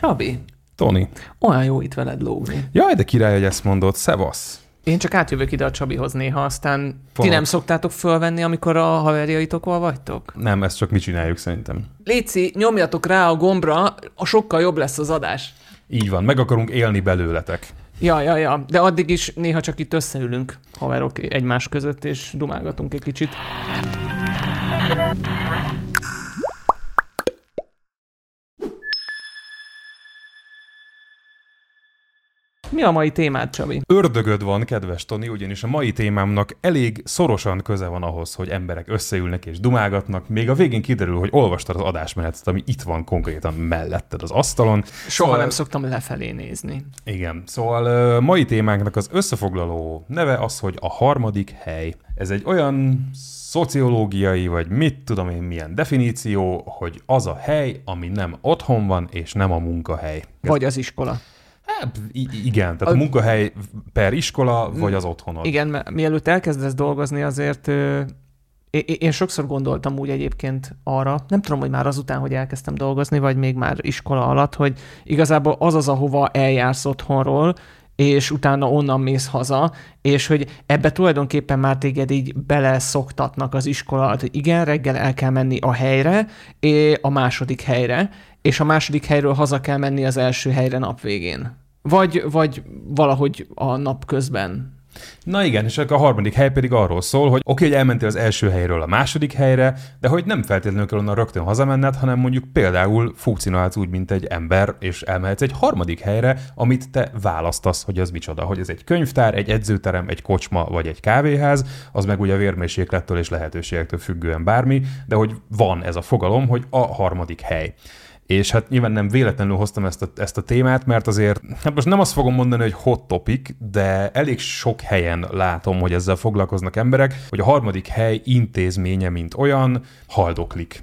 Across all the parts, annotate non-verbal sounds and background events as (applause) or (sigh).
Csabi, Tony. olyan jó itt veled lógni. Jaj, de király, hogy ezt mondod. Szevasz. Én csak átjövök ide a Csabihoz néha, aztán ti Pont. nem szoktátok fölvenni, amikor a haverjaitokkal vagytok? Nem, ezt csak mi csináljuk szerintem. Léci, nyomjatok rá a gombra, a sokkal jobb lesz az adás. Így van, meg akarunk élni belőletek. Ja, ja, ja, de addig is néha csak itt összeülünk haverok egymás között, és dumálgatunk egy kicsit. Mi a mai témád, Csabi? Ördögöd van, kedves Toni, ugyanis a mai témámnak elég szorosan köze van ahhoz, hogy emberek összeülnek és dumálgatnak. Még a végén kiderül, hogy olvastad az adásmenetet, ami itt van konkrétan melletted az asztalon. Soha Szóval- nem szoktam lefelé nézni. Igen, szóval mai témánknak az összefoglaló neve az, hogy a harmadik hely. Ez egy olyan szociológiai, vagy mit tudom én milyen definíció, hogy az a hely, ami nem otthon van, és nem a munkahely. Vagy az iskola. I- igen, tehát a munkahely per iskola, vagy az otthonod. Igen, mert mielőtt elkezdesz dolgozni, azért én, sokszor gondoltam úgy egyébként arra, nem tudom, hogy már azután, hogy elkezdtem dolgozni, vagy még már iskola alatt, hogy igazából az az, ahova eljársz otthonról, és utána onnan mész haza, és hogy ebbe tulajdonképpen már téged így beleszoktatnak az iskola hogy igen, reggel el kell menni a helyre, a második helyre, és a második helyről haza kell menni az első helyre nap végén. Vagy, vagy valahogy a nap közben. Na igen, és akkor a harmadik hely pedig arról szól, hogy oké, hogy elmentél az első helyről a második helyre, de hogy nem feltétlenül kell onnan rögtön hazamenned, hanem mondjuk például funkcionálsz úgy, mint egy ember, és elmehetsz egy harmadik helyre, amit te választasz, hogy az micsoda. Hogy ez egy könyvtár, egy edzőterem, egy kocsma vagy egy kávéház, az meg ugye a vérmérséklettől és lehetőségektől függően bármi, de hogy van ez a fogalom, hogy a harmadik hely. És hát nyilván nem véletlenül hoztam ezt a, ezt a témát, mert azért, hát most nem azt fogom mondani, hogy hot topic, de elég sok helyen látom, hogy ezzel foglalkoznak emberek, hogy a harmadik hely intézménye, mint olyan, haldoklik.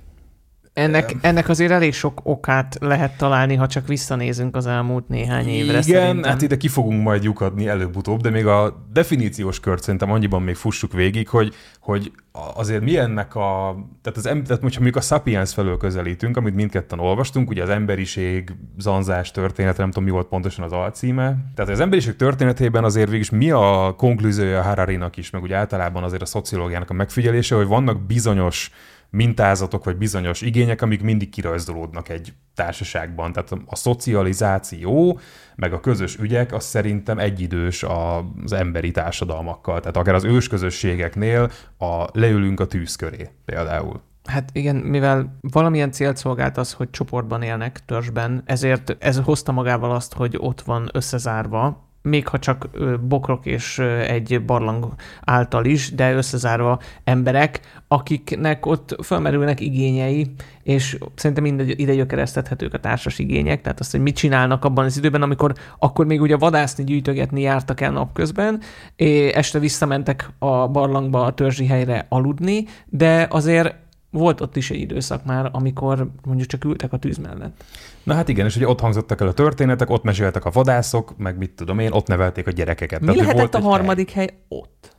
Ennek, ennek azért elég sok okát lehet találni, ha csak visszanézünk az elmúlt néhány évre Igen, szerintem. hát ide ki fogunk majd lyukadni előbb-utóbb, de még a definíciós kört szerintem annyiban még fussuk végig, hogy, hogy azért mi ennek a, tehát, az, tehát hogyha mondjuk a Sapiens felől közelítünk, amit mindketten olvastunk, ugye az emberiség zanzás történet, nem tudom mi volt pontosan az alcíme. Tehát az emberiség történetében azért végig mi a konklúziója Hararinak is, meg úgy általában azért a szociológiának a megfigyelése, hogy vannak bizonyos mintázatok vagy bizonyos igények, amik mindig kirajzolódnak egy társaságban. Tehát a szocializáció, meg a közös ügyek, az szerintem egyidős az emberi társadalmakkal. Tehát akár az ősközösségeknél a leülünk a tűz köré például. Hát igen, mivel valamilyen célt szolgált az, hogy csoportban élnek törzsben, ezért ez hozta magával azt, hogy ott van összezárva, még ha csak bokrok és egy barlang által is, de összezárva emberek, akiknek ott felmerülnek igényei, és szerintem ide, ide gyökeresztethetők a társas igények, tehát azt, hogy mit csinálnak abban az időben, amikor akkor még ugye vadászni, gyűjtögetni jártak el napközben, és este visszamentek a barlangba, a törzsi helyre aludni, de azért volt ott is egy időszak már, amikor mondjuk csak ültek a tűz mellett. Na hát igen, és ugye ott hangzottak el a történetek, ott meséltek a vadászok, meg mit tudom én, ott nevelték a gyerekeket. Mi hogy lehetett volt a harmadik hely, hely ott?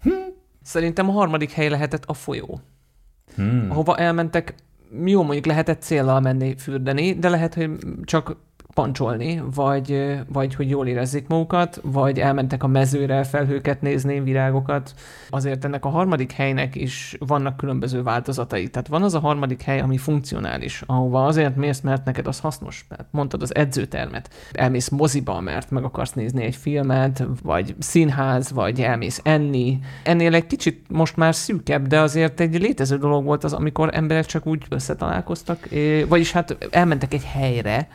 Hm. Szerintem a harmadik hely lehetett a folyó. Hmm. ahova elmentek, jó mondjuk lehetett céllal menni fürdeni, de lehet, hogy csak pancsolni, vagy, vagy hogy jól érezzék magukat, vagy elmentek a mezőre felhőket nézni, virágokat. Azért ennek a harmadik helynek is vannak különböző változatai. Tehát van az a harmadik hely, ami funkcionális, ahova azért mész, mert neked az hasznos. Tehát mondtad az edzőtermet. Elmész moziba, mert meg akarsz nézni egy filmet, vagy színház, vagy elmész enni. Ennél egy kicsit most már szűkebb, de azért egy létező dolog volt az, amikor emberek csak úgy összetalálkoztak, vagyis hát elmentek egy helyre,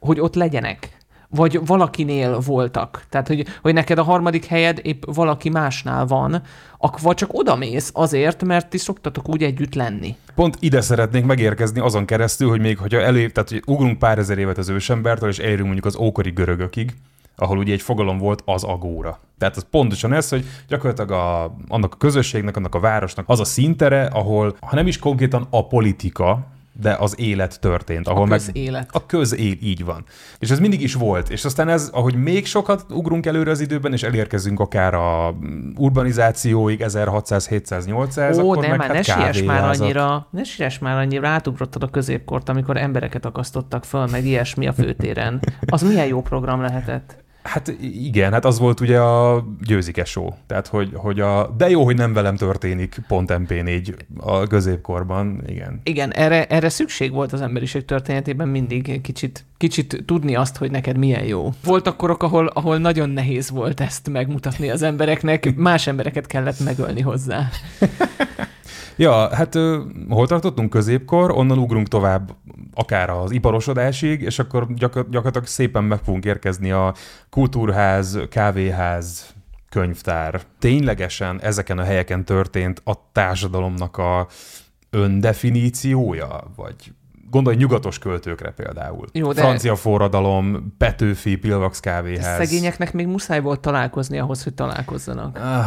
hogy ott legyenek. Vagy valakinél voltak. Tehát, hogy, hogy neked a harmadik helyed épp valaki másnál van, akkor csak odamész azért, mert ti szoktatok úgy együtt lenni. Pont ide szeretnék megérkezni azon keresztül, hogy még hogyha elő, tehát hogy ugrunk pár ezer évet az ősembertől, és elérünk mondjuk az ókori görögökig, ahol ugye egy fogalom volt az agóra. Tehát az pontosan ez, hogy gyakorlatilag a, annak a közösségnek, annak a városnak az a szintere, ahol, ha nem is konkrétan a politika, de az élet történt. Ahol A meg közélet. a közél így van. És ez mindig is volt. És aztán ez, ahogy még sokat ugrunk előre az időben, és elérkezünk akár a urbanizációig, 1600, 700, 800, Ó, akkor nem, meg már hát ne siess már annyira, ne siess már annyira, átugrottad a középkort, amikor embereket akasztottak föl, meg ilyesmi a főtéren. Az milyen jó program lehetett? Hát igen, hát az volt ugye a győzike show. Tehát, hogy, hogy a, de jó, hogy nem velem történik pont MP4 a középkorban, igen. Igen, erre, erre szükség volt az emberiség történetében mindig kicsit, kicsit tudni azt, hogy neked milyen jó. Voltak korok, ahol, ahol nagyon nehéz volt ezt megmutatni az embereknek, más embereket kellett megölni hozzá. (laughs) Ja, hát hol tartottunk középkor, onnan ugrunk tovább akár az iparosodásig, és akkor gyakor- gyakorlatilag szépen meg fogunk érkezni a kultúrház, kávéház, könyvtár. Ténylegesen ezeken a helyeken történt a társadalomnak a öndefiníciója, vagy gondolj nyugatos költőkre például. Jó, de- Francia forradalom, Petőfi, Pilvax kávéház. Szegényeknek még muszáj volt találkozni ahhoz, hogy találkozzanak. Ah,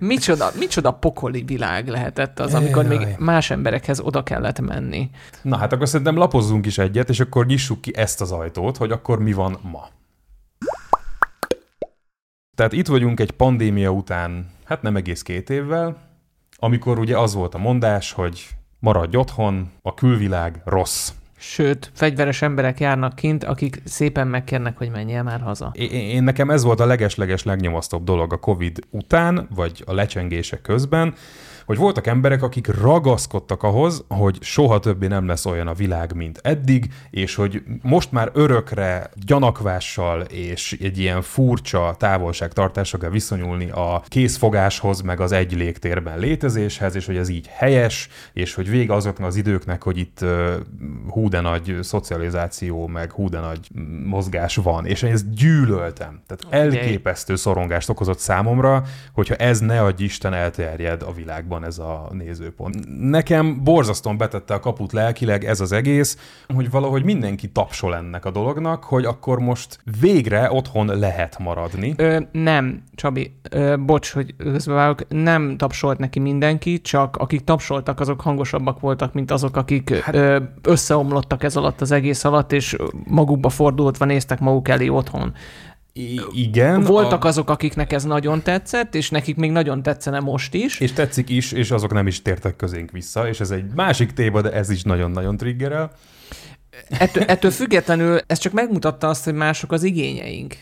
Micsoda, micsoda pokoli világ lehetett az, amikor még más emberekhez oda kellett menni. Na hát akkor szerintem lapozzunk is egyet, és akkor nyissuk ki ezt az ajtót, hogy akkor mi van ma. Tehát itt vagyunk egy pandémia után, hát nem egész két évvel, amikor ugye az volt a mondás, hogy maradj otthon, a külvilág rossz. Sőt, fegyveres emberek járnak kint, akik szépen megkérnek, hogy menjél már haza. Én, én nekem ez volt a legesleges legnyomasztóbb dolog a Covid után, vagy a lecsengések közben, hogy voltak emberek, akik ragaszkodtak ahhoz, hogy soha többé nem lesz olyan a világ, mint eddig, és hogy most már örökre gyanakvással és egy ilyen furcsa távolságtartással kell viszonyulni a készfogáshoz, meg az egy légtérben létezéshez, és hogy ez így helyes, és hogy vége azoknak az időknek, hogy itt hú de nagy szocializáció, meg hú de nagy mozgás van, és én ezt gyűlöltem. Tehát elképesztő szorongást okozott számomra, hogyha ez ne adj Isten elterjed a világban ez a nézőpont. Nekem borzasztóan betette a kaput lelkileg ez az egész, hogy valahogy mindenki tapsol ennek a dolognak, hogy akkor most végre otthon lehet maradni. Ö, nem, Csabi, ö, bocs, hogy közbevágok, nem tapsolt neki mindenki, csak akik tapsoltak, azok hangosabbak voltak, mint azok, akik hát, ö, összeomlottak ez alatt az egész alatt, és magukba fordultva néztek maguk elé otthon. I- igen. Voltak a... azok, akiknek ez nagyon tetszett, és nekik még nagyon tetszene most is. És tetszik is, és azok nem is tértek közénk vissza, és ez egy másik téma, de ez is nagyon-nagyon triggerel. Ettől, ettől függetlenül ez csak megmutatta azt, hogy mások az igényeink.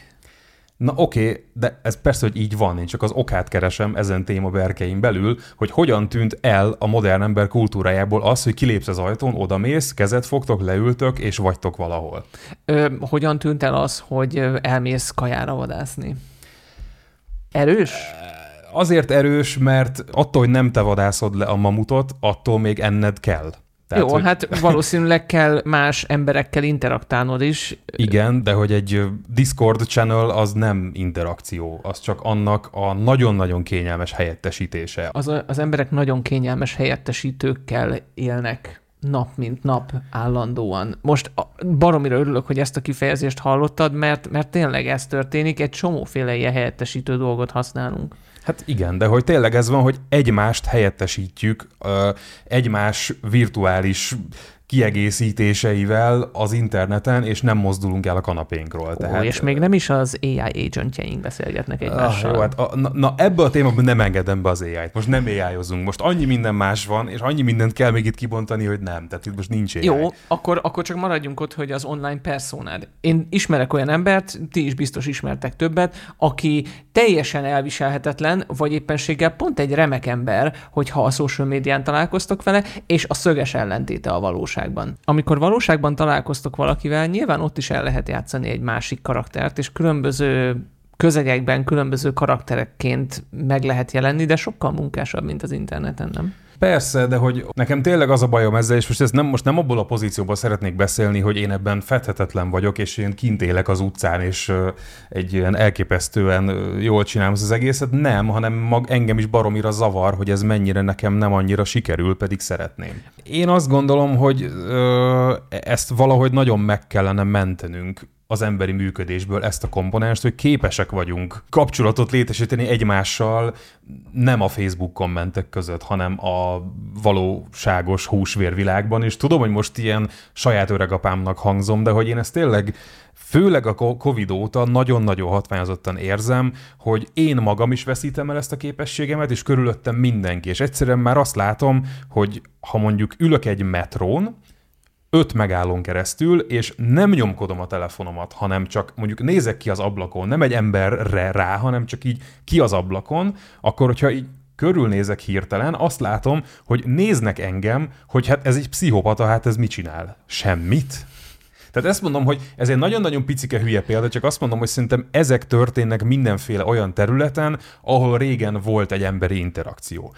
Na oké, okay, de ez persze, hogy így van, én csak az okát keresem ezen téma berkein belül, hogy hogyan tűnt el a modern ember kultúrájából az, hogy kilépsz az ajtón, odamész, kezet fogtok, leültök, és vagytok valahol. Ö, hogyan tűnt el az, hogy elmész kajára vadászni? Erős? Azért erős, mert attól, hogy nem te vadászod le a mamutot, attól még enned kell. Tehát, Jó, hogy... hát valószínűleg kell más emberekkel interaktálnod is. Igen, de hogy egy Discord channel az nem interakció, az csak annak a nagyon-nagyon kényelmes helyettesítése. Az, az emberek nagyon kényelmes helyettesítőkkel élnek nap mint nap állandóan. Most a- baromira örülök, hogy ezt a kifejezést hallottad, mert, mert tényleg ez történik, egy csomóféle ilyen helyettesítő dolgot használunk. Hát igen, de hogy tényleg ez van, hogy egymást helyettesítjük egymás virtuális kiegészítéseivel az interneten, és nem mozdulunk el a kanapénkról. Tehát, Ó, és még nem is az AI agentjeink beszélgetnek egymással. Ah, jó, hát a, na, na ebbe a témában nem engedem be az AI-t. Most nem AI-ozunk. Most annyi minden más van, és annyi mindent kell még itt kibontani, hogy nem. Tehát itt most nincs AI. Jó, akkor, akkor csak maradjunk ott, hogy az online personád. Én ismerek olyan embert, ti is biztos ismertek többet, aki teljesen elviselhetetlen, vagy éppenséggel pont egy remek ember, hogyha a social médián találkoztok vele, és a szöges ellentéte a valóságban. Amikor valóságban találkoztok valakivel, nyilván ott is el lehet játszani egy másik karaktert, és különböző közegekben különböző karakterekként meg lehet jelenni, de sokkal munkásabb, mint az interneten, nem? Persze, de hogy nekem tényleg az a bajom ezzel, és most ez nem, most nem abból a pozícióból szeretnék beszélni, hogy én ebben fethetetlen vagyok, és én kint élek az utcán, és egy ilyen elképesztően jól csinálom az egészet. Nem, hanem mag, engem is baromira zavar, hogy ez mennyire nekem nem annyira sikerül, pedig szeretném. Én azt gondolom, hogy ö, ezt valahogy nagyon meg kellene mentenünk az emberi működésből ezt a komponenst, hogy képesek vagyunk kapcsolatot létesíteni egymással, nem a Facebook kommentek között, hanem a valóságos húsvérvilágban, és tudom, hogy most ilyen saját öregapámnak hangzom, de hogy én ezt tényleg főleg a Covid óta nagyon-nagyon hatványozottan érzem, hogy én magam is veszítem el ezt a képességemet, és körülöttem mindenki. És egyszerűen már azt látom, hogy ha mondjuk ülök egy metrón, öt megállón keresztül, és nem nyomkodom a telefonomat, hanem csak mondjuk nézek ki az ablakon, nem egy emberre rá, hanem csak így ki az ablakon, akkor hogyha így körülnézek hirtelen, azt látom, hogy néznek engem, hogy hát ez egy pszichopata, hát ez mit csinál? Semmit? Tehát ezt mondom, hogy ez egy nagyon-nagyon picike hülye példa, csak azt mondom, hogy szerintem ezek történnek mindenféle olyan területen, ahol régen volt egy emberi interakció.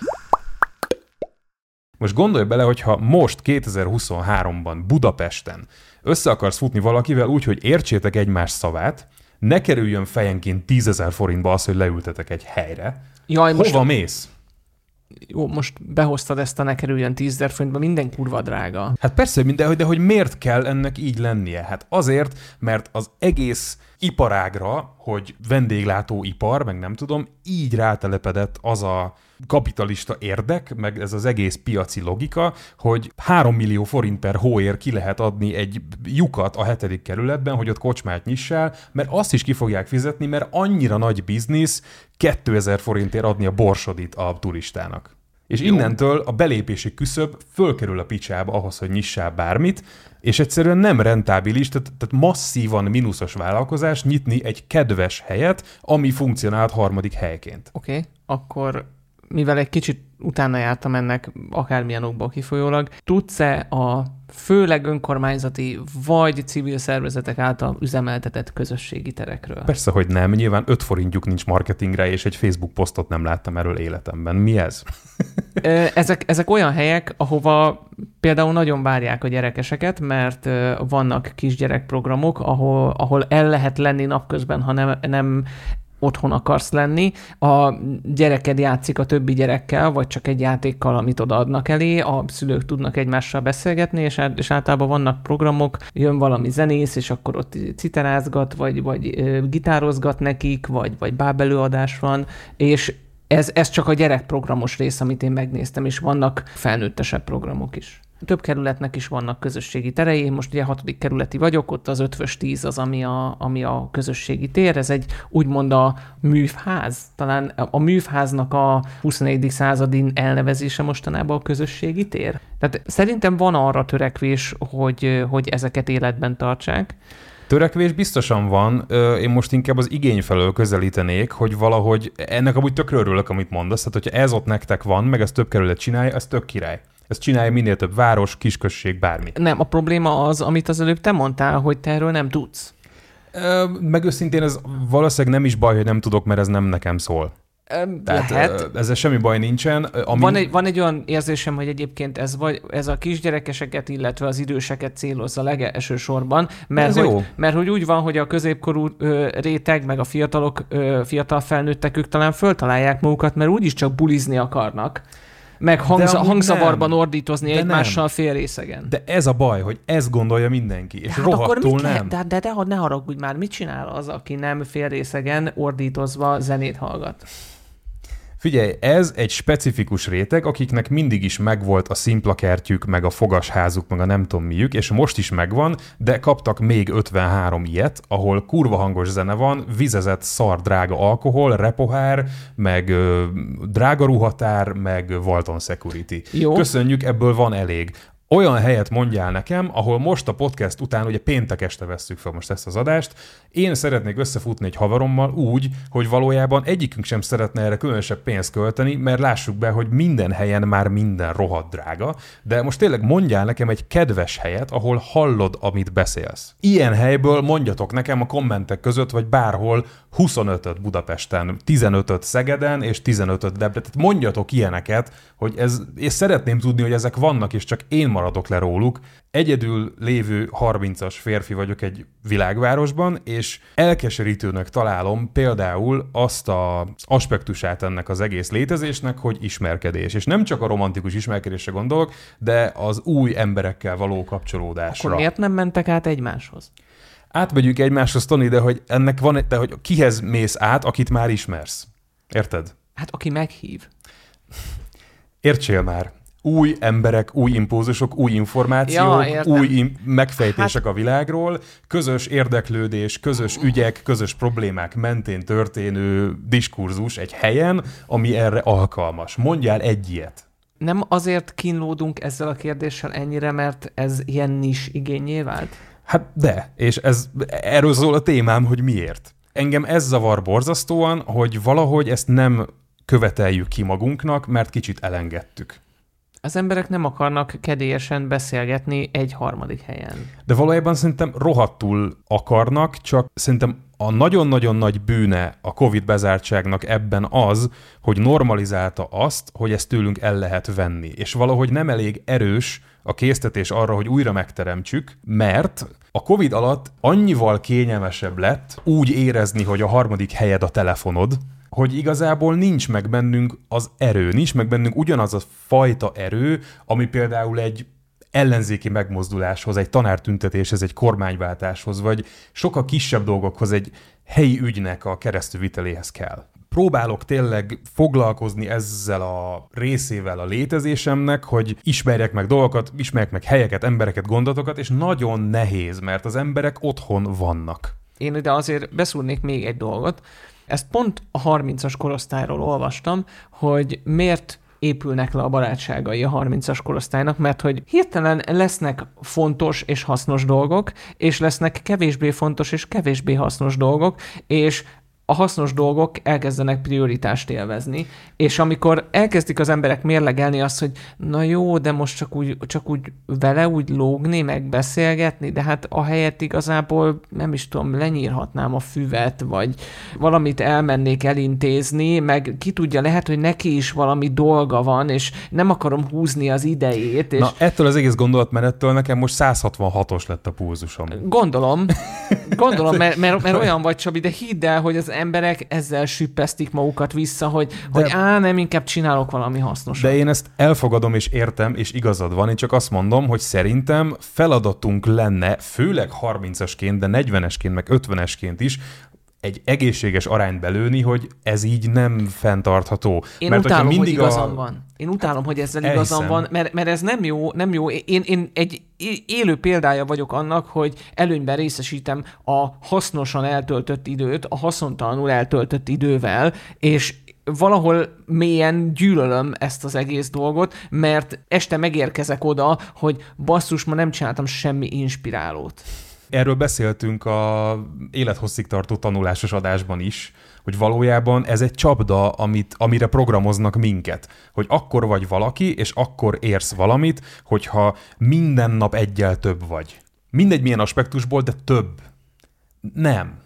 Most gondolj bele, hogyha most 2023-ban Budapesten össze akarsz futni valakivel úgy, hogy értsétek egymás szavát, ne kerüljön fejenként 10 ezer forintba az, hogy leültetek egy helyre. Jaj, Hova most... mész? jó, most behoztad ezt a ne kerüljön 10 forintba, minden kurva drága. Hát persze, de, de hogy miért kell ennek így lennie? Hát azért, mert az egész iparágra, hogy vendéglátóipar, meg nem tudom, így rátelepedett az a kapitalista érdek, meg ez az egész piaci logika, hogy 3 millió forint per hóér ki lehet adni egy lyukat a hetedik kerületben, hogy ott kocsmát nyissál, mert azt is ki fogják fizetni, mert annyira nagy biznisz 2000 forintért adni a borsodit a turistának. És Jó. innentől a belépési küszöb fölkerül a picsába ahhoz, hogy nyissál bármit, és egyszerűen nem rentábilis, tehát, tehát masszívan mínuszos vállalkozás nyitni egy kedves helyet, ami funkcionált harmadik helyként. Oké, okay, akkor mivel egy kicsit utána jártam ennek akármilyen okból kifolyólag, tudsz-e a főleg önkormányzati vagy civil szervezetek által üzemeltetett közösségi terekről? Persze, hogy nem. Nyilván 5 forintjuk nincs marketingre, és egy Facebook posztot nem láttam erről életemben. Mi ez? (laughs) ezek, ezek olyan helyek, ahova például nagyon várják a gyerekeseket, mert vannak kisgyerekprogramok, ahol, ahol el lehet lenni napközben, ha nem, nem otthon akarsz lenni, a gyereked játszik a többi gyerekkel, vagy csak egy játékkal, amit odaadnak elé, a szülők tudnak egymással beszélgetni, és, és általában vannak programok, jön valami zenész, és akkor ott citerázgat, vagy, vagy gitározgat nekik, vagy, vagy bábelőadás van, és ez, ez csak a gyerekprogramos rész, amit én megnéztem, és vannak felnőttesebb programok is. Több kerületnek is vannak közösségi terei, én most ugye hatodik kerületi vagyok, ott az ötvös tíz az, ami a, ami a közösségi tér, ez egy úgymond a művház, talán a művháznak a 21. századi elnevezése mostanában a közösségi tér. Tehát szerintem van arra törekvés, hogy, hogy ezeket életben tartsák. Törekvés biztosan van, én most inkább az igény felől közelítenék, hogy valahogy ennek amúgy tökre örülök, amit mondasz, tehát hogyha ez ott nektek van, meg ez több kerület csinálja, ez tök király. Ezt csinálja minél több város, kisközség, bármi. Nem, a probléma az, amit az előbb te mondtál, hogy te erről nem tudsz. Ö, meg őszintén ez valószínűleg nem is baj, hogy nem tudok, mert ez nem nekem szól. Tehát Lehet. ezzel semmi baj nincsen. Ami... Van, egy, van egy olyan érzésem, hogy egyébként ez, vagy, ez a kisgyerekeseket, illetve az időseket célozza legelső sorban, mert, hogy, jó. mert hogy úgy van, hogy a középkorú ö, réteg, meg a fiatalok, ö, fiatal felnőttek, ők talán föltalálják magukat, mert úgyis csak bulizni akarnak meg hangza, hangzavarban nem. ordítozni de egymással nem. fél részegen. De ez a baj, hogy ezt gondolja mindenki, és hát rohadtul akkor nem. De, de, de, de ne haragudj már, mit csinál az, aki nem fél részegen ordítozva zenét hallgat? Figyelj, ez egy specifikus réteg, akiknek mindig is megvolt a szimpla kertjük, meg a fogasházuk, meg a nem tudom miük, és most is megvan, de kaptak még 53 ilyet, ahol kurva hangos zene van, vizezett szar drága alkohol, repohár, meg ö, drága ruhatár, meg Walton Security. Jó. Köszönjük, ebből van elég olyan helyet mondjál nekem, ahol most a podcast után, ugye péntek este vesszük fel most ezt az adást, én szeretnék összefutni egy haverommal úgy, hogy valójában egyikünk sem szeretne erre különösebb pénzt költeni, mert lássuk be, hogy minden helyen már minden rohadt drága, de most tényleg mondjál nekem egy kedves helyet, ahol hallod, amit beszélsz. Ilyen helyből mondjatok nekem a kommentek között, vagy bárhol 25-öt Budapesten, 15-öt Szegeden és 15-öt Debre. Tehát mondjatok ilyeneket, hogy ez, és szeretném tudni, hogy ezek vannak, és csak én maradok le róluk. Egyedül lévő 30-as férfi vagyok egy világvárosban, és elkeserítőnek találom például azt az aspektusát ennek az egész létezésnek, hogy ismerkedés. És nem csak a romantikus ismerkedésre gondolok, de az új emberekkel való kapcsolódásra. Akkor miért nem mentek át egymáshoz? átmegyünk egymáshoz, Tony, de hogy ennek van, de hogy kihez mész át, akit már ismersz. Érted? Hát aki meghív. Értsél már. Új emberek, új impulzusok, új információk, Ja, új im- megfejtések a világról, közös érdeklődés, közös ügyek, közös problémák mentén történő diskurzus egy helyen, ami erre alkalmas. Mondjál egy ilyet. Nem azért kínlódunk ezzel a kérdéssel ennyire, mert ez ilyen is igényé vált? Hát de, és ez, erről szól a témám, hogy miért. Engem ez zavar borzasztóan, hogy valahogy ezt nem követeljük ki magunknak, mert kicsit elengedtük. Az emberek nem akarnak kedélyesen beszélgetni egy harmadik helyen. De valójában szerintem rohadtul akarnak, csak szerintem a nagyon-nagyon nagy bűne a Covid bezártságnak ebben az, hogy normalizálta azt, hogy ezt tőlünk el lehet venni. És valahogy nem elég erős a késztetés arra, hogy újra megteremtsük, mert a Covid alatt annyival kényelmesebb lett úgy érezni, hogy a harmadik helyed a telefonod, hogy igazából nincs meg bennünk az erő, nincs meg bennünk ugyanaz a fajta erő, ami például egy ellenzéki megmozduláshoz, egy tanártüntetéshez, egy kormányváltáshoz, vagy sokkal kisebb dolgokhoz, egy helyi ügynek a keresztülviteléhez kell. Próbálok tényleg foglalkozni ezzel a részével a létezésemnek, hogy ismerjek meg dolgokat, ismerjek meg helyeket, embereket, gondolatokat, és nagyon nehéz, mert az emberek otthon vannak. Én ide azért beszúrnék még egy dolgot. Ezt pont a 30-as korosztályról olvastam, hogy miért épülnek le a barátságai a 30-as korosztálynak, mert hogy hirtelen lesznek fontos és hasznos dolgok, és lesznek kevésbé fontos és kevésbé hasznos dolgok, és a hasznos dolgok elkezdenek prioritást élvezni, és amikor elkezdik az emberek mérlegelni azt, hogy na jó, de most csak úgy, csak úgy vele úgy lógni, meg beszélgetni, de hát a helyet igazából nem is tudom, lenyírhatnám a füvet, vagy valamit elmennék elintézni, meg ki tudja, lehet, hogy neki is valami dolga van, és nem akarom húzni az idejét, és Na, ettől az egész gondolatmenettől nekem most 166-os lett a pulzusom. Gondolom, (laughs) gondolom, mert, mert, mert olyan vagy, Csabi, de hidd el, hogy az emberek ezzel süppesztik magukat vissza, hogy, de, hogy á, nem, inkább csinálok valami hasznosat. De én ezt elfogadom és értem, és igazad van, én csak azt mondom, hogy szerintem feladatunk lenne, főleg 30-asként, de 40-esként, meg 50-esként is, egy egészséges arányt belőni, hogy ez így nem fenntartható. Én Mert utálom, hogy mindig igazam a... van. Én utálom, hogy ezzel Elhiszem. igazam van, mert, mert ez nem jó, nem jó. Én, én egy élő példája vagyok annak, hogy előnyben részesítem a hasznosan eltöltött időt a haszontalanul eltöltött idővel, és valahol mélyen gyűlölöm ezt az egész dolgot, mert este megérkezek oda, hogy basszus, ma nem csináltam semmi inspirálót. Erről beszéltünk a élethosszig tartó tanulásos adásban is, hogy valójában ez egy csapda, amit, amire programoznak minket. Hogy akkor vagy valaki, és akkor érsz valamit, hogyha minden nap egyel több vagy. Mindegy milyen aspektusból, de több. Nem.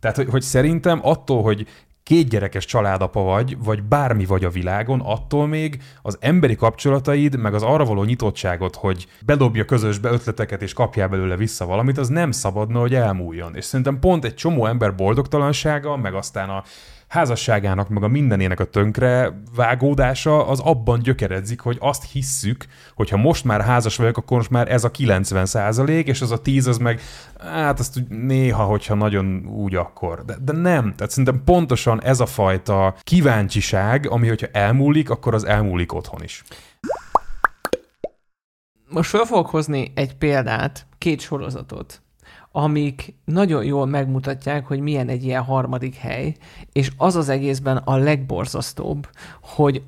Tehát, hogy, hogy szerintem attól, hogy két gyerekes családapa vagy, vagy bármi vagy a világon, attól még az emberi kapcsolataid, meg az arra való nyitottságot, hogy bedobja közösbe ötleteket és kapjál belőle vissza valamit, az nem szabadna, hogy elmúljon. És szerintem pont egy csomó ember boldogtalansága, meg aztán a házasságának, meg a mindenének a tönkre vágódása, az abban gyökeredzik, hogy azt hisszük, hogy ha most már házas vagyok, akkor most már ez a 90 százalék, és az a 10 az meg, hát azt úgy néha, hogyha nagyon úgy akkor. De, de nem. Tehát szerintem pontosan ez a fajta kíváncsiság, ami hogyha elmúlik, akkor az elmúlik otthon is. Most fel fogok hozni egy példát, két sorozatot, amik nagyon jól megmutatják, hogy milyen egy ilyen harmadik hely, és az az egészben a legborzasztóbb, hogy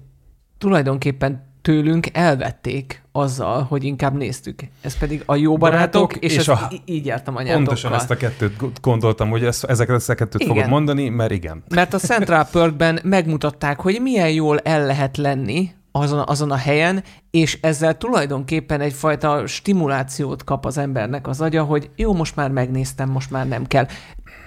tulajdonképpen tőlünk elvették azzal, hogy inkább néztük. Ez pedig a jó barátok, Barátok és, és a... így jártam anyátokkal. Pontosan ezt a kettőt gondoltam, hogy ezt, ezeket ezt a kettőt Igen. fogod mondani, mert igen. Mert a Central Perkben megmutatták, hogy milyen jól el lehet lenni azon, azon a helyen, és ezzel tulajdonképpen egyfajta stimulációt kap az embernek az agya, hogy jó, most már megnéztem, most már nem kell.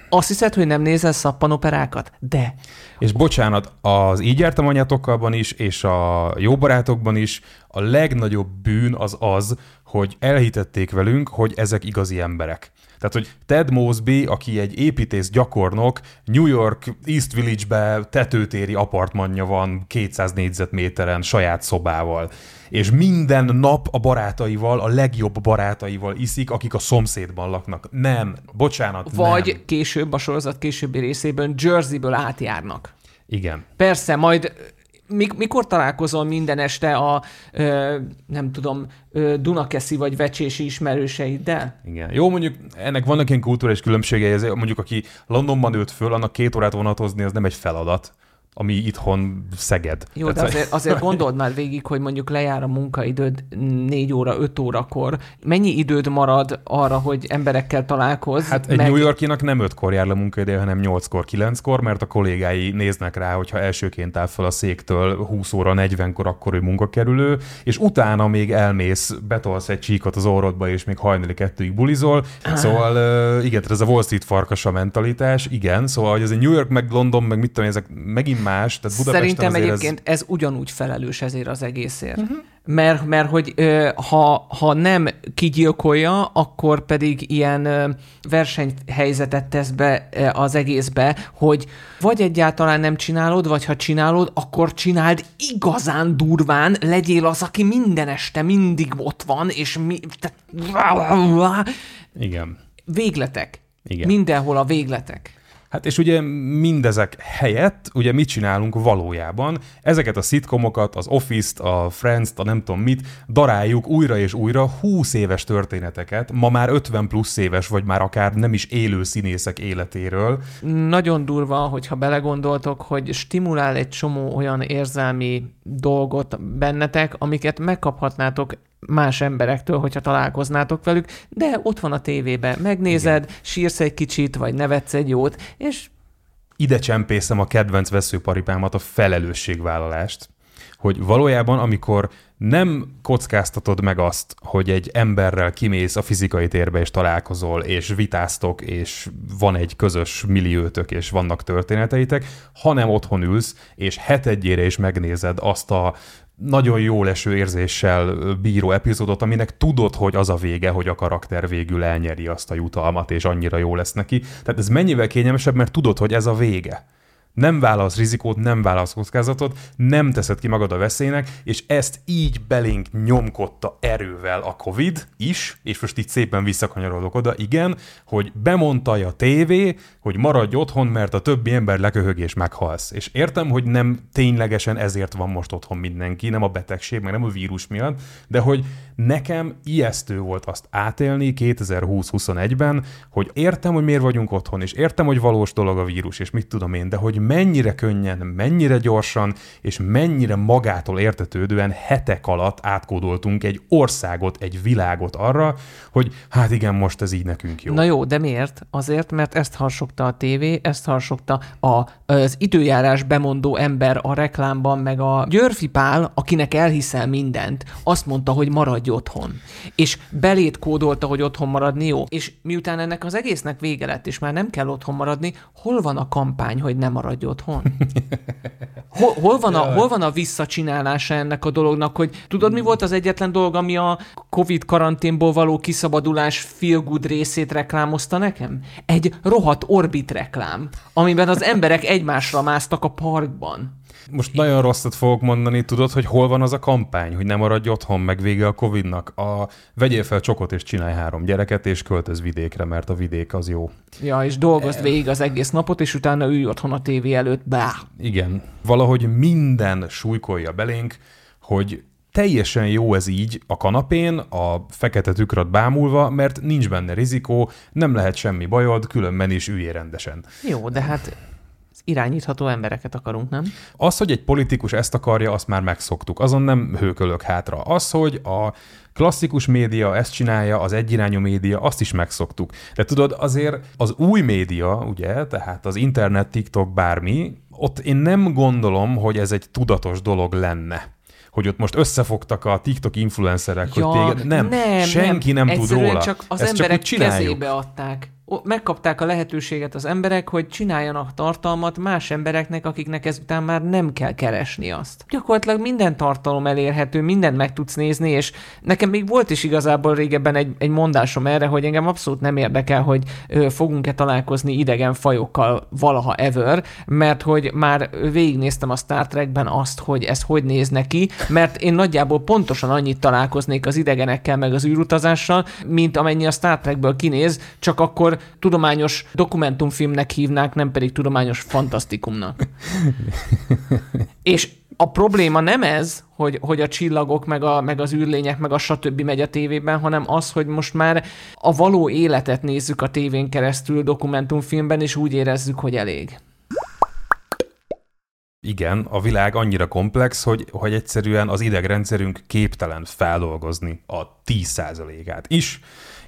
Azt hiszed, hogy nem nézel szappanoperákat? De. És bocsánat, az így jártam anyatokkalban is, és a jó barátokban is a legnagyobb bűn az az, hogy elhitették velünk, hogy ezek igazi emberek. Tehát, hogy Ted Mosby, aki egy építész gyakornok, New York East Village-be tetőtéri apartmanja van 200 négyzetméteren saját szobával és minden nap a barátaival, a legjobb barátaival iszik, akik a szomszédban laknak. Nem, bocsánat, Vagy nem. később, a sorozat későbbi részében Jerseyből átjárnak. Igen. Persze, majd mik- mikor találkozol minden este a, ö, nem tudom, ö, Dunakeszi vagy Vecsési ismerőseiddel? Igen. Jó, mondjuk ennek vannak ilyen kulturális különbségei, ezért mondjuk aki Londonban nőtt föl, annak két órát vonatozni, az nem egy feladat ami itthon Szeged. Jó, de azért, azért gondold már végig, hogy mondjuk lejár a munkaidőd 4 óra, 5 órakor. Mennyi időd marad arra, hogy emberekkel találkozz? Hát egy New Yorkinak nem 5-kor jár le munkaidő, hanem 8-kor, 9-kor, mert a kollégái néznek rá, hogyha elsőként áll fel a széktől 20 óra 40-kor, akkor ő munkakerülő, és utána még elmész, betolsz egy csíkot az orrodba, és még hajnali kettőig bulizol. Szóval igen, ez a Wall Street farkasa mentalitás, igen, szóval hogy ez egy New York, meg London, meg mit tudom, ezek megint más. Tehát Budapesten Szerintem egyébként ez... ez ugyanúgy felelős ezért az egészért. Uh-huh. Mert, mert hogy ha, ha nem kigyilkolja, akkor pedig ilyen versenyhelyzetet tesz be az egészbe, hogy vagy egyáltalán nem csinálod, vagy ha csinálod, akkor csináld igazán durván, legyél az, aki minden este mindig ott van, és mi... Tehát... Igen. Végletek. Igen. Mindenhol a végletek. Hát és ugye mindezek helyett, ugye mit csinálunk valójában? Ezeket a szitkomokat, az Office-t, a Friends-t, a nem tudom mit, daráljuk újra és újra 20 éves történeteket, ma már 50 plusz éves, vagy már akár nem is élő színészek életéről. Nagyon durva, hogyha belegondoltok, hogy stimulál egy csomó olyan érzelmi dolgot bennetek, amiket megkaphatnátok más emberektől, hogyha találkoznátok velük, de ott van a tévében, megnézed, Igen. sírsz egy kicsit, vagy nevetsz egy jót, és... Ide csempészem a kedvenc veszőparipámat, a felelősségvállalást, hogy valójában, amikor nem kockáztatod meg azt, hogy egy emberrel kimész a fizikai térbe és találkozol, és vitáztok, és van egy közös milliótök, és vannak történeteitek, hanem otthon ülsz, és hetedjére is megnézed azt a nagyon jó leső érzéssel bíró epizódot, aminek tudod, hogy az a vége, hogy a karakter végül elnyeri azt a jutalmat, és annyira jó lesz neki. Tehát ez mennyivel kényelmesebb, mert tudod, hogy ez a vége nem vállalsz rizikót, nem vállalsz kockázatot, nem teszed ki magad a veszélynek, és ezt így belénk nyomkodta erővel a Covid is, és most így szépen visszakanyarodok oda, igen, hogy bemondta a tévé, hogy maradj otthon, mert a többi ember leköhög és meghalsz. És értem, hogy nem ténylegesen ezért van most otthon mindenki, nem a betegség, meg nem a vírus miatt, de hogy nekem ijesztő volt azt átélni 2020-21-ben, hogy értem, hogy miért vagyunk otthon, és értem, hogy valós dolog a vírus, és mit tudom én, de hogy mennyire könnyen, mennyire gyorsan, és mennyire magától értetődően hetek alatt átkódoltunk egy országot, egy világot arra, hogy hát igen, most ez így nekünk jó. Na jó, de miért? Azért, mert ezt harsogta a tévé, ezt harsogta a, az időjárás bemondó ember a reklámban, meg a Györfi Pál, akinek elhiszel mindent, azt mondta, hogy maradj otthon. És belét kódolta, hogy otthon maradni jó. És miután ennek az egésznek vége lett, és már nem kell otthon maradni, hol van a kampány, hogy nem maradj otthon? (laughs) Hol, hol, van a, hol van a visszacsinálása ennek a dolognak, hogy tudod, mi volt az egyetlen dolog, ami a Covid karanténból való kiszabadulás feel good részét reklámozta nekem? Egy rohadt Orbit reklám, amiben az emberek egymásra másztak a parkban. Most nagyon rosszat fogok mondani, tudod, hogy hol van az a kampány, hogy nem maradj otthon, meg vége a Covid-nak. A vegyél fel csokot és csinálj három gyereket, és költöz vidékre, mert a vidék az jó. Ja, és dolgozd végig az egész napot, és utána ülj otthon a tévé előtt, bá. Igen. Valahogy minden súlykolja belénk, hogy teljesen jó ez így a kanapén, a fekete tükröt bámulva, mert nincs benne rizikó, nem lehet semmi bajod, különben is üljél rendesen. Jó, de hát irányítható embereket akarunk, nem? Az, hogy egy politikus ezt akarja, azt már megszoktuk. Azon nem hőkölök hátra. Az, hogy a klasszikus média ezt csinálja, az egyirányú média, azt is megszoktuk. De tudod, azért az új média, ugye, tehát az internet, TikTok, bármi, ott én nem gondolom, hogy ez egy tudatos dolog lenne hogy ott most összefogtak a TikTok influencerek, ja, hogy téged... Nem, nem senki nem, nem tud róla. csak az Ezt emberek csak kezébe adták megkapták a lehetőséget az emberek, hogy csináljanak tartalmat más embereknek, akiknek ezután már nem kell keresni azt. Gyakorlatilag minden tartalom elérhető, mindent meg tudsz nézni, és nekem még volt is igazából régebben egy, egy mondásom erre, hogy engem abszolút nem érdekel, hogy fogunk-e találkozni idegen fajokkal valaha ever, mert hogy már végignéztem a Star Trekben azt, hogy ez hogy néz neki, mert én nagyjából pontosan annyit találkoznék az idegenekkel, meg az űrutazással, mint amennyi a Star Trekből kinéz, csak akkor tudományos dokumentumfilmnek hívnák, nem pedig tudományos fantasztikumnak. És a probléma nem ez, hogy, hogy a csillagok, meg, a, meg az űrlények, meg a stb. megy a tévében, hanem az, hogy most már a való életet nézzük a tévén keresztül dokumentumfilmben, és úgy érezzük, hogy elég. Igen, a világ annyira komplex, hogy, hogy egyszerűen az idegrendszerünk képtelen feldolgozni a 10%-át is,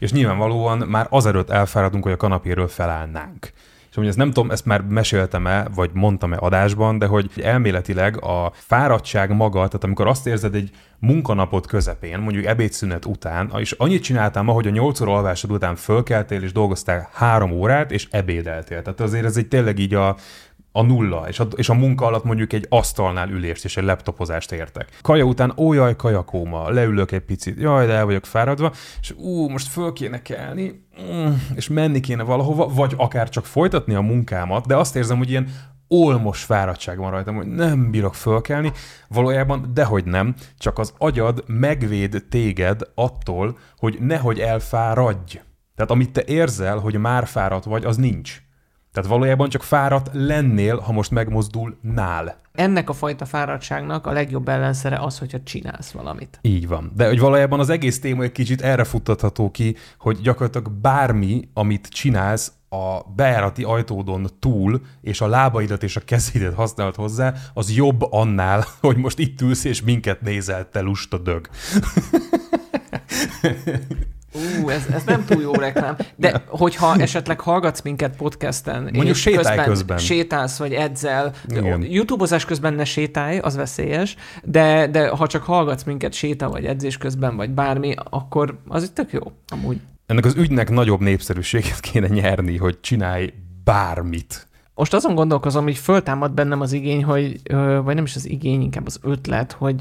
és nyilvánvalóan már azelőtt elfáradunk, hogy a kanapéről felállnánk. És hogy ezt nem tudom, ezt már meséltem-e, vagy mondtam-e adásban, de hogy elméletileg a fáradtság maga, tehát amikor azt érzed egy munkanapot közepén, mondjuk ebédszünet után, és annyit csináltál ma, hogy a 8 óra alvásod után fölkeltél, és dolgoztál három órát, és ebédeltél. Tehát azért ez egy tényleg így a a nulla, és a, és a munka alatt mondjuk egy asztalnál ülést és egy laptopozást értek. Kaja után, ó jaj, kajakóma, leülök egy picit, jaj, de el vagyok fáradva, és ú, most föl kéne kelni, mm, és menni kéne valahova, vagy akár csak folytatni a munkámat, de azt érzem, hogy ilyen olmos fáradtság van rajtam, hogy nem bírok fölkelni, valójában dehogy nem, csak az agyad megvéd téged attól, hogy nehogy elfáradj. Tehát amit te érzel, hogy már fáradt vagy, az nincs. Tehát valójában csak fáradt lennél, ha most megmozdul nál. Ennek a fajta fáradtságnak a legjobb ellenszere az, hogyha csinálsz valamit. Így van. De hogy valójában az egész téma egy kicsit erre futtatható ki, hogy gyakorlatilag bármi, amit csinálsz, a bejárati ajtódon túl, és a lábaidat és a kezédet használt hozzá, az jobb annál, (laughs) hogy most itt ülsz, és minket nézel, te lusta dög. (laughs) Ú, ez, ez nem túl jó reklám. De hogyha esetleg hallgatsz minket podcasten, Mondjuk sétálj közben, közben. sétálsz, vagy edzel, YouTube-ozás közben ne sétálj, az veszélyes, de, de ha csak hallgatsz minket séta, vagy edzés közben, vagy bármi, akkor az itt tök jó, amúgy. Ennek az ügynek nagyobb népszerűséget kéne nyerni, hogy csinálj bármit. Most azon gondolkozom, hogy föltámad bennem az igény, hogy, vagy nem is az igény, inkább az ötlet, hogy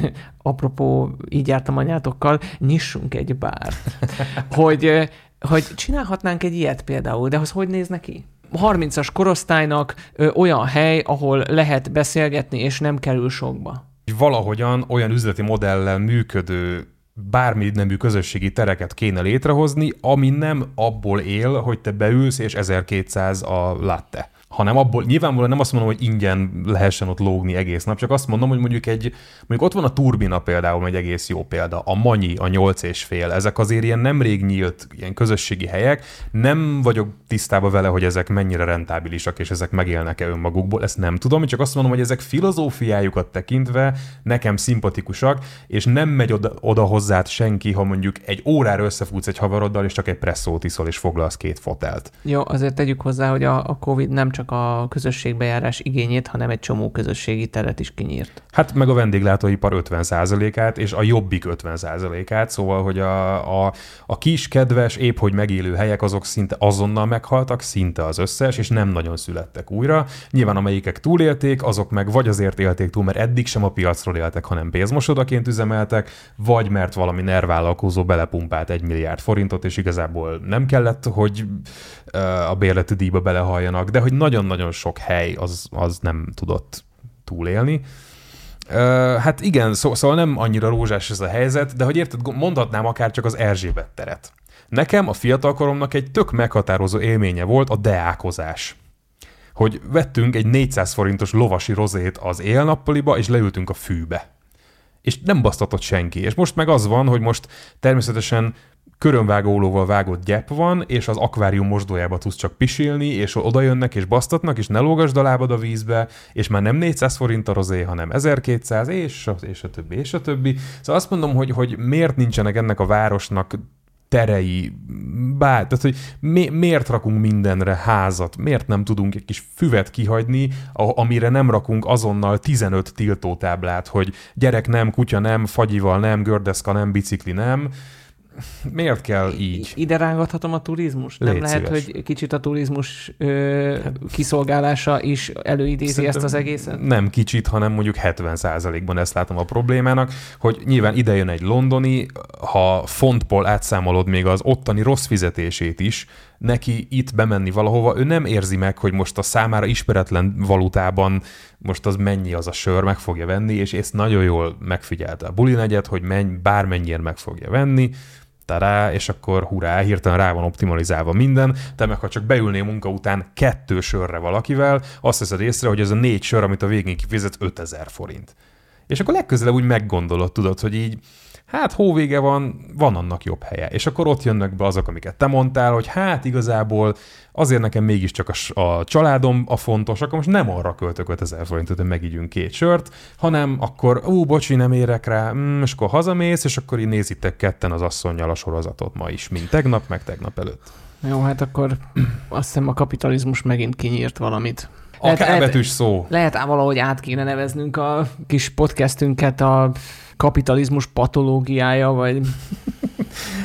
(laughs) apropó, így jártam anyátokkal, nyissunk egy bárt. (laughs) hogy, hogy csinálhatnánk egy ilyet például, de az hogy néz neki? 30-as korosztálynak ö, olyan hely, ahol lehet beszélgetni, és nem kerül sokba. Valahogyan olyan üzleti modellel működő bármi nemű közösségi tereket kéne létrehozni, ami nem abból él, hogy te beülsz, és 1200 a latte hanem abból nyilvánvalóan nem azt mondom, hogy ingyen lehessen ott lógni egész nap, csak azt mondom, hogy mondjuk egy, mondjuk ott van a turbina például, egy egész jó példa, a Manyi, a nyolc és fél, ezek azért ilyen nemrég nyílt ilyen közösségi helyek, nem vagyok tisztában vele, hogy ezek mennyire rentábilisak, és ezek megélnek-e önmagukból, ezt nem tudom, csak azt mondom, hogy ezek filozófiájukat tekintve nekem szimpatikusak, és nem megy oda, oda hozzád senki, ha mondjuk egy órára összefutsz egy haveroddal, és csak egy presszót iszol, és foglalsz két fotelt. Jó, azért tegyük hozzá, hogy a, a Covid nem csak a közösségbejárás igényét, hanem egy csomó közösségi teret is kinyírt. Hát meg a vendéglátóipar 50%-át, és a jobbik 50%-át, szóval, hogy a, a, a kis, kedves, épp hogy megélő helyek azok szinte azonnal meghaltak, szinte az összes, és nem nagyon születtek újra. Nyilván amelyikek túlélték, azok meg vagy azért élték túl, mert eddig sem a piacról éltek, hanem pénzmosodaként üzemeltek, vagy mert valami nervállalkozó belepumpált egy milliárd forintot, és igazából nem kellett, hogy a bérleti díjba belehalljanak, de hogy nagyon-nagyon sok hely az, az nem tudott túlélni. Hát igen, szó, szóval nem annyira rózsás ez a helyzet, de hogy érted, mondhatnám akár csak az Erzsébet teret. Nekem a fiatalkoromnak egy tök meghatározó élménye volt a deákozás. Hogy vettünk egy 400 forintos lovasi rozét az élnappaliba, és leültünk a fűbe. És nem basztatott senki. És most meg az van, hogy most természetesen körönvágólóval vágott gyep van, és az akvárium mosdójába tudsz csak pisilni, és oda jönnek és basztatnak, és ne lógasd a lábad a vízbe, és már nem 400 forint a rozé, hanem 1200, és a, és a többi, és a többi. Szóval azt mondom, hogy, hogy miért nincsenek ennek a városnak terei, bár, tehát hogy mi, miért rakunk mindenre házat, miért nem tudunk egy kis füvet kihagyni, amire nem rakunk azonnal 15 tiltótáblát, hogy gyerek nem, kutya nem, fagyival nem, gördeszka nem, bicikli nem, miért kell így? Ide rángathatom a turizmus? Nem Légy lehet, szíves. hogy kicsit a turizmus ö, kiszolgálása is előidézi Szerintem ezt az egészet? Nem kicsit, hanem mondjuk 70%-ban ezt látom a problémának, hogy nyilván ide jön egy londoni, ha fontból átszámolod még az ottani rossz fizetését is, neki itt bemenni valahova, ő nem érzi meg, hogy most a számára ismeretlen valutában most az mennyi az a sör, meg fogja venni, és ezt nagyon jól megfigyelte a buli negyed, hogy menj, bármennyire meg fogja venni, tará, és akkor hurrá, hirtelen rá van optimalizálva minden, te meg ha csak beülnél munka után kettő sörre valakivel, azt veszed észre, hogy ez a négy sör, amit a végén kifizet 5000 forint. És akkor legközelebb úgy meggondolod, tudod, hogy így, hát hóvége van, van annak jobb helye. És akkor ott jönnek be azok, amiket te mondtál, hogy hát igazából azért nekem mégiscsak a, a családom a fontos, akkor most nem arra költök 5000 forintot, hogy megígyünk két sört, hanem akkor, ú, bocsi, nem érek rá, mm, és akkor hazamész, és akkor így nézitek ketten az asszonynal a sorozatot ma is, mint tegnap, meg tegnap előtt. Jó, hát akkor azt hiszem a kapitalizmus megint kinyírt valamit. A Lehet- lehet- kábetűs szó. Lehet ám valahogy át kéne neveznünk a kis podcastünket a kapitalizmus patológiája, vagy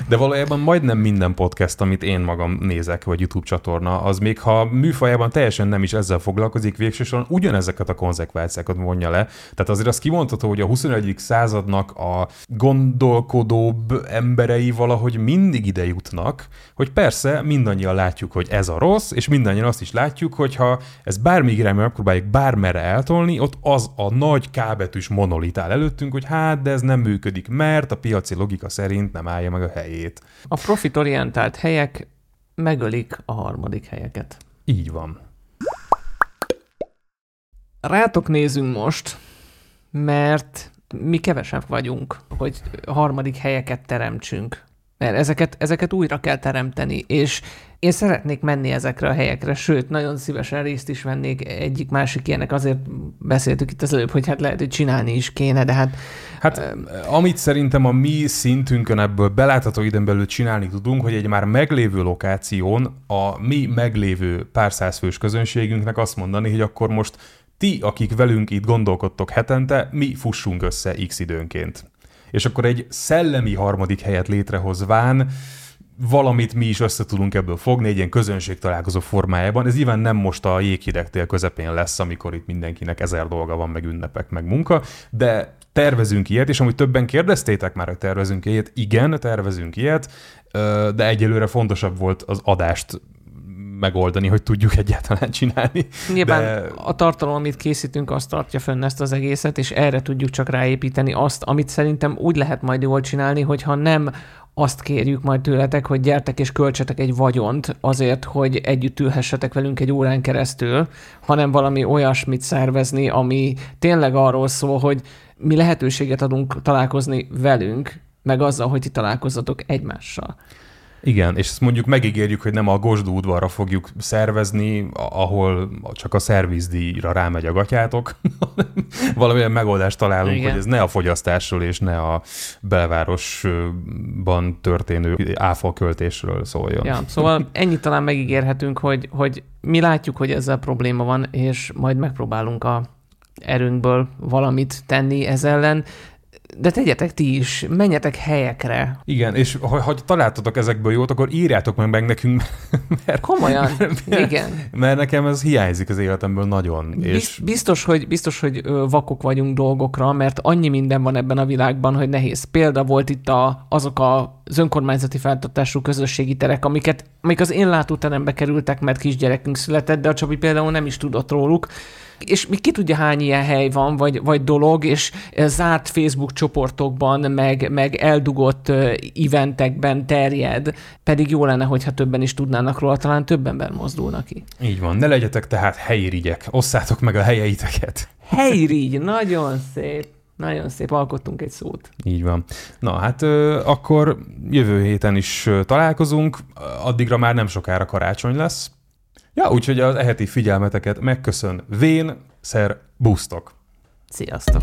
De valójában majdnem minden podcast, amit én magam nézek, vagy YouTube csatorna, az még ha műfajában teljesen nem is ezzel foglalkozik, végsősorban ugyanezeket a konzekvenciákat vonja le. Tehát azért azt kimondható, hogy a 21. századnak a gondolkodóbb emberei valahogy mindig ide jutnak, hogy persze mindannyian látjuk, hogy ez a rossz, és mindannyian azt is látjuk, hogy ha ez bármi irányba megpróbáljuk bármerre eltolni, ott az a nagy kábetűs monolit áll előttünk, hogy hát, de ez nem működik, mert a piaci logika szerint nem állja meg a helyét. a profitorientált helyek megölik a harmadik helyeket. Így van. Rátok nézünk most, mert mi kevesebb vagyunk, hogy harmadik helyeket teremtsünk. Mert ezeket, ezeket újra kell teremteni, és én szeretnék menni ezekre a helyekre, sőt, nagyon szívesen részt is vennék egyik-másik ilyenek, azért beszéltük itt az előbb, hogy hát lehet, hogy csinálni is kéne, de hát Hát amit szerintem a mi szintünkön ebből belátható időn belül csinálni tudunk, hogy egy már meglévő lokáción a mi meglévő pár százfős közönségünknek azt mondani, hogy akkor most ti, akik velünk itt gondolkodtok hetente, mi fussunk össze x időnként. És akkor egy szellemi harmadik helyet létrehozván valamit mi is össze tudunk ebből fogni egy ilyen közönség találkozó formájában. Ez nyilván nem most a jéghidegtél közepén lesz, amikor itt mindenkinek ezer dolga van, meg ünnepek, meg munka, de tervezünk ilyet, és amit többen kérdeztétek már, hogy tervezünk ilyet, igen, tervezünk ilyet, de egyelőre fontosabb volt az adást megoldani, hogy tudjuk egyáltalán csinálni. Nyilván De- a tartalom, amit készítünk, azt tartja fönn ezt az egészet, és erre tudjuk csak ráépíteni azt, amit szerintem úgy lehet majd jól csinálni, hogyha nem azt kérjük majd tőletek, hogy gyertek és költsetek egy vagyont azért, hogy együtt ülhessetek velünk egy órán keresztül, hanem valami olyasmit szervezni, ami tényleg arról szól, hogy mi lehetőséget adunk találkozni velünk, meg azzal, hogy ti találkozzatok egymással. Igen, és ezt mondjuk megígérjük, hogy nem a Gosdú udvarra fogjuk szervezni, ahol csak a szervizdíjra rámegy a gatyátok, hanem valamilyen megoldást találunk, Igen. hogy ez ne a fogyasztásról és ne a belvárosban történő áfa költésről szóljon. Ja, szóval ennyit talán megígérhetünk, hogy, hogy mi látjuk, hogy ezzel probléma van, és majd megpróbálunk a erőnkből valamit tenni ez ellen, de tegyetek ti is, menjetek helyekre. Igen, és ha, ha találtatok ezekből jót, akkor írjátok meg, meg nekünk, (laughs) mert, Komolyan, (laughs) igen. mert nekem ez hiányzik az életemből nagyon. És. Biztos, hogy, biztos, hogy vakok vagyunk dolgokra, mert annyi minden van ebben a világban, hogy nehéz. Példa volt itt a, azok a, az önkormányzati feltartású közösségi terek, amiket, amik az én látóterembe kerültek, mert kisgyerekünk született, de a Csabi például nem is tudott róluk. És mi ki tudja, hány ilyen hely van, vagy, vagy dolog, és eh, zárt Facebook csoportokban, meg, meg eldugott ö, eventekben terjed, pedig jó lenne, hogyha többen is tudnának róla, talán több ember mozdulnak ki. így van, ne legyetek tehát helyi rigyek, osszátok meg a helyeiteket. Helyrigy, nagyon szép. Nagyon szép, alkottunk egy szót. Így van. Na hát ö, akkor jövő héten is találkozunk, addigra már nem sokára karácsony lesz. Ja, úgyhogy az eheti figyelmeteket megköszön Vén, szer, busztok! Sziasztok!